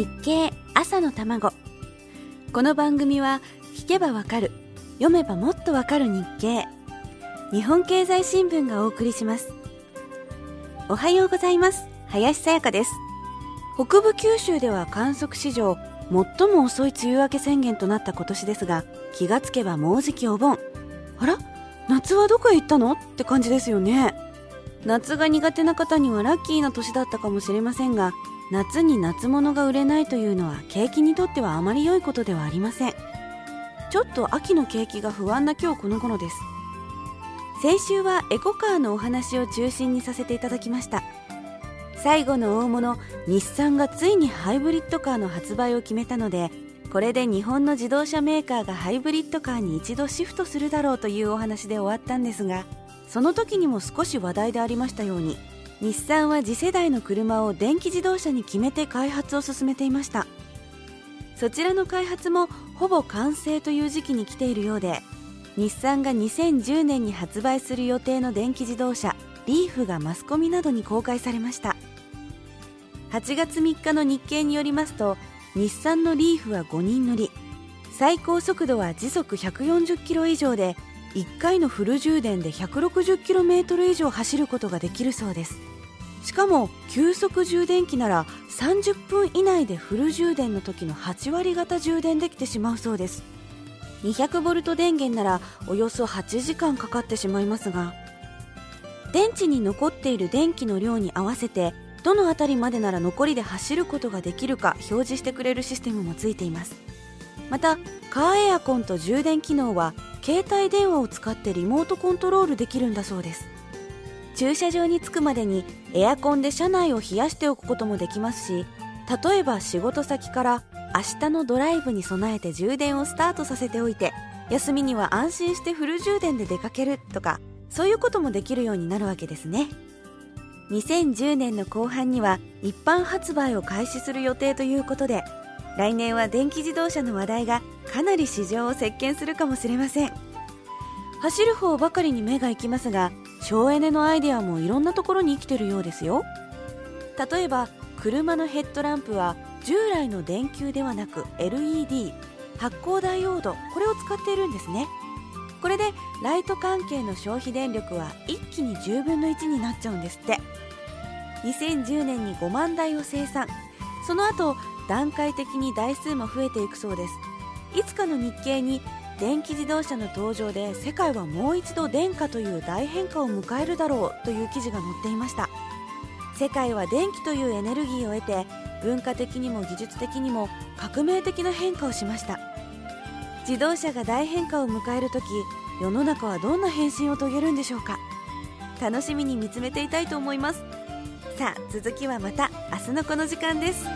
日経朝の卵。この番組は聞けばわかる読めばもっとわかる日経。日本経済新聞がお送りします。おはようございます。林さやかです。北部九州では観測史上最も遅い梅雨明け宣言となった今年ですが気がつけばもうじきお盆。あら夏はどこへ行ったの？って感じですよね。夏が苦手な方にはラッキーな年だったかもしれませんが夏に夏物が売れないというのは景気にとってはあまり良いことではありません。ちょっと秋の景気が不安な今日この頃です。先週はエコカーのお話を中心にさせていただきました。最後の大物日産がついにハイブリッドカーの発売を決めたのでこれで日本の自動車メーカーがハイブリッドカーに一度シフトするだろうというお話で終わったんですがその時にも少し話題でありましたように日産は次世代の車を電気自動車に決めて開発を進めていました。そちらの開発もほぼ完成という時期に来ているようで日産が2010年に発売する予定の電気自動車リーフがマスコミなどに公開されました。8月3日の日経によりますと日産のリーフは5人乗り最高速度は時速140キロ以上で1回のフル充電で 160km 以上走ることができるそうです。しかも急速充電器なら30分以内でフル充電の時の8割方充電できてしまうそうです。200V 電源ならおよそ8時間かかってしまいますが電池に残っている電気の量に合わせてどの辺りまでなら残りで走ることができるか表示してくれるシステムもついています。またカーエアコンと充電機能は携帯電話を使ってリモートコントロールできるんだそうです。駐車場に着くまでにエアコンで車内を冷やしておくこともできますし例えば仕事先から明日のドライブに備えて充電をスタートさせておいて休みには安心してフル充電で出かけるとかそういうこともできるようになるわけですね。2010年の後半には一般発売を開始する予定ということで来年は電気自動車の話題がかなり市場を席巻するかもしれません。走る方ばかりに目が行きますが省エネのアイデアもいろんなところに生きてるようですよ。例えば車のヘッドランプは従来の電球ではなく LED 発光ダイオードこれを使っているんですね。これでライト関係の消費電力は一気に10分の1になっちゃうんですって。2010年に5万台を生産。その後段階的に台数も増えていくそうです。いつかの日経に電気自動車の登場で世界はもう一度電化という大変化を迎えるだろうという記事が載っていました。世界は電気というエネルギーを得て文化的にも技術的にも革命的な変化をしました。自動車が大変化を迎える時世の中はどんな変身を遂げるんでしょうか。楽しみに見つめていたいと思います。さあ続きはまた明日のこの時間です。